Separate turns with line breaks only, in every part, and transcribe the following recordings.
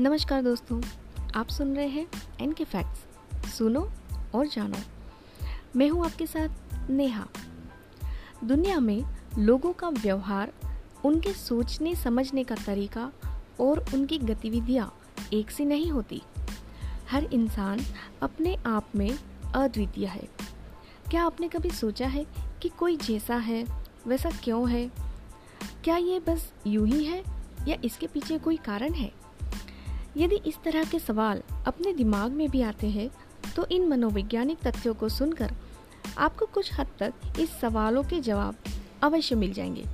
नमस्कार दोस्तों, आप सुन रहे हैं एन के फैक्ट्स सुनो और जानो। मैं हूँ आपके साथ नेहा। दुनिया में लोगों का व्यवहार, उनके सोचने समझने का तरीका और उनकी गतिविधियाँ एक सी नहीं होती। हर इंसान अपने आप में अद्वितीय है। क्या आपने कभी सोचा है कि कोई जैसा है, वैसा क्यों है? क्या ये बस यूँ ही है या इसके पीछे कोई कारण है? यदि इस तरह के सवाल अपने दिमाग में भी आते हैं तो इन मनोवैज्ञानिक तथ्यों को सुनकर आपको कुछ हद तक इस सवालों के जवाब अवश्य मिल जाएँगे।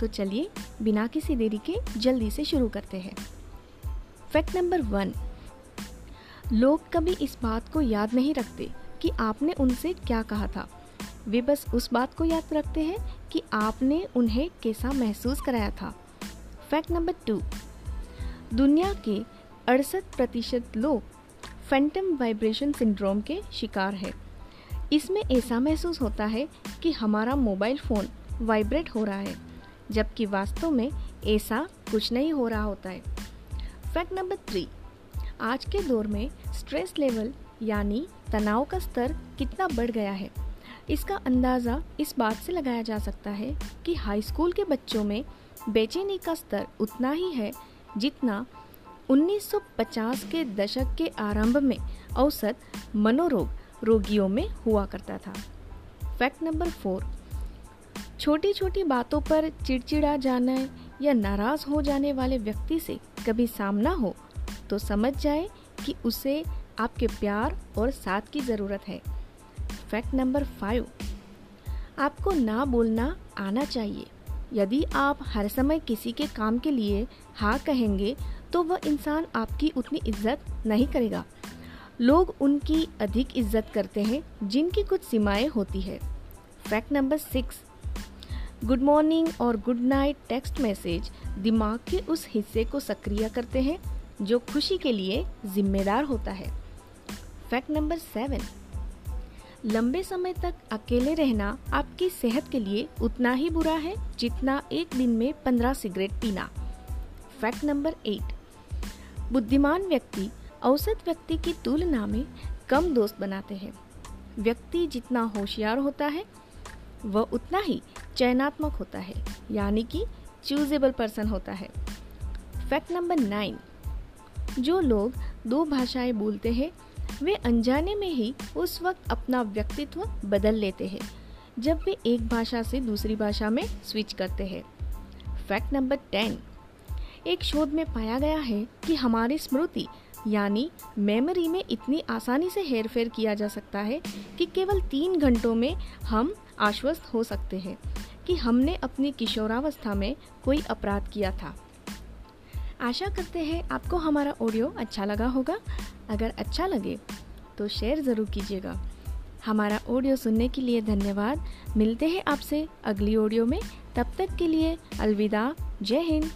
तो चलिए, बिना किसी देरी के जल्दी से शुरू करते हैं। फैक्ट नंबर वन, लोग कभी इस बात को याद नहीं रखते कि आपने उनसे क्या कहा था। वे बस उस बात को याद रखते हैं कि आपने उन्हें कैसा महसूस कराया था। फैक्ट नंबर टू दुनिया के अड़सठ प्रतिशत लोग फैंटम वाइब्रेशन सिंड्रोम के शिकार है। इसमें ऐसा महसूस होता है कि हमारा मोबाइल फ़ोन वाइब्रेट हो रहा है, जबकि वास्तव में ऐसा कुछ नहीं हो रहा होता है। फैक्ट नंबर थ्री आज के दौर में स्ट्रेस लेवल यानी तनाव का स्तर कितना बढ़ गया है। इसका अंदाज़ा इस बात से लगाया जा सकता है कि हाई स्कूल के बच्चों में बेचैनी का स्तर उतना ही है जितना 1950 के दशक के आरंभ में औसत मनोरोग रोगियों में हुआ करता था। फैक्ट नंबर फोर छोटी छोटी बातों पर चिड़चिड़ा जाना या नाराज़ हो जाने वाले व्यक्ति से कभी सामना हो तो समझ जाए कि उसे आपके प्यार और साथ की ज़रूरत है। फैक्ट नंबर फाइव, आपको ना बोलना आना चाहिए। यदि आप हर समय किसी के काम के लिए हाँ कहेंगे तो वह इंसान आपकी उतनी इज़्ज़त नहीं करेगा। लोग उनकी अधिक इज़्ज़त करते हैं, जिनकी कुछ सीमाएँ होती है। Fact number six good morning और गुड नाइट टेक्स्ट मैसेज दिमाग के उस हिस्से को सक्रिय करते हैं, जो खुशी के लिए जिम्मेदार होता है। फैक्ट नंबर सेवन लंबे समय तक अकेले रहना आपकी सेहत के लिए उतना ही बुरा है जितना एक दिन में पंद्रह सिगरेट पीना। Fact number eight. बुद्धिमान व्यक्ति औसत व्यक्ति की तुलना में कम दोस्त बनाते हैं। व्यक्ति जितना होशियार होता है, वह उतना ही चयनात्मक होता है, यानी कि चूजेबल पर्सन होता है। Fact number nine. जो लोग दो भाषाएँ बोलते हैं वे अनजाने में ही उस वक्त अपना व्यक्तित्व बदल लेते हैं, जब वे एक भाषा से दूसरी भाषा में स्विच करते हैं। फैक्ट नंबर टेन एक शोध में पाया गया है कि हमारी स्मृति, यानी मेमोरी में इतनी आसानी से हेरफेर किया जा सकता है कि केवल तीन घंटों में हम आश्वस्त हो सकते हैं कि हमने अपनी किशोरावस्था में कोई अपराध किया था। आशा करते हैं आपको हमारा ऑडियो अच्छा लगा होगा। अगर अच्छा लगे तो शेयर ज़रूर कीजिएगा। हमारा ऑडियो सुनने के लिए धन्यवाद। मिलते हैं आपसे अगली ऑडियो में। तब तक के लिए अलविदा। जय हिंद।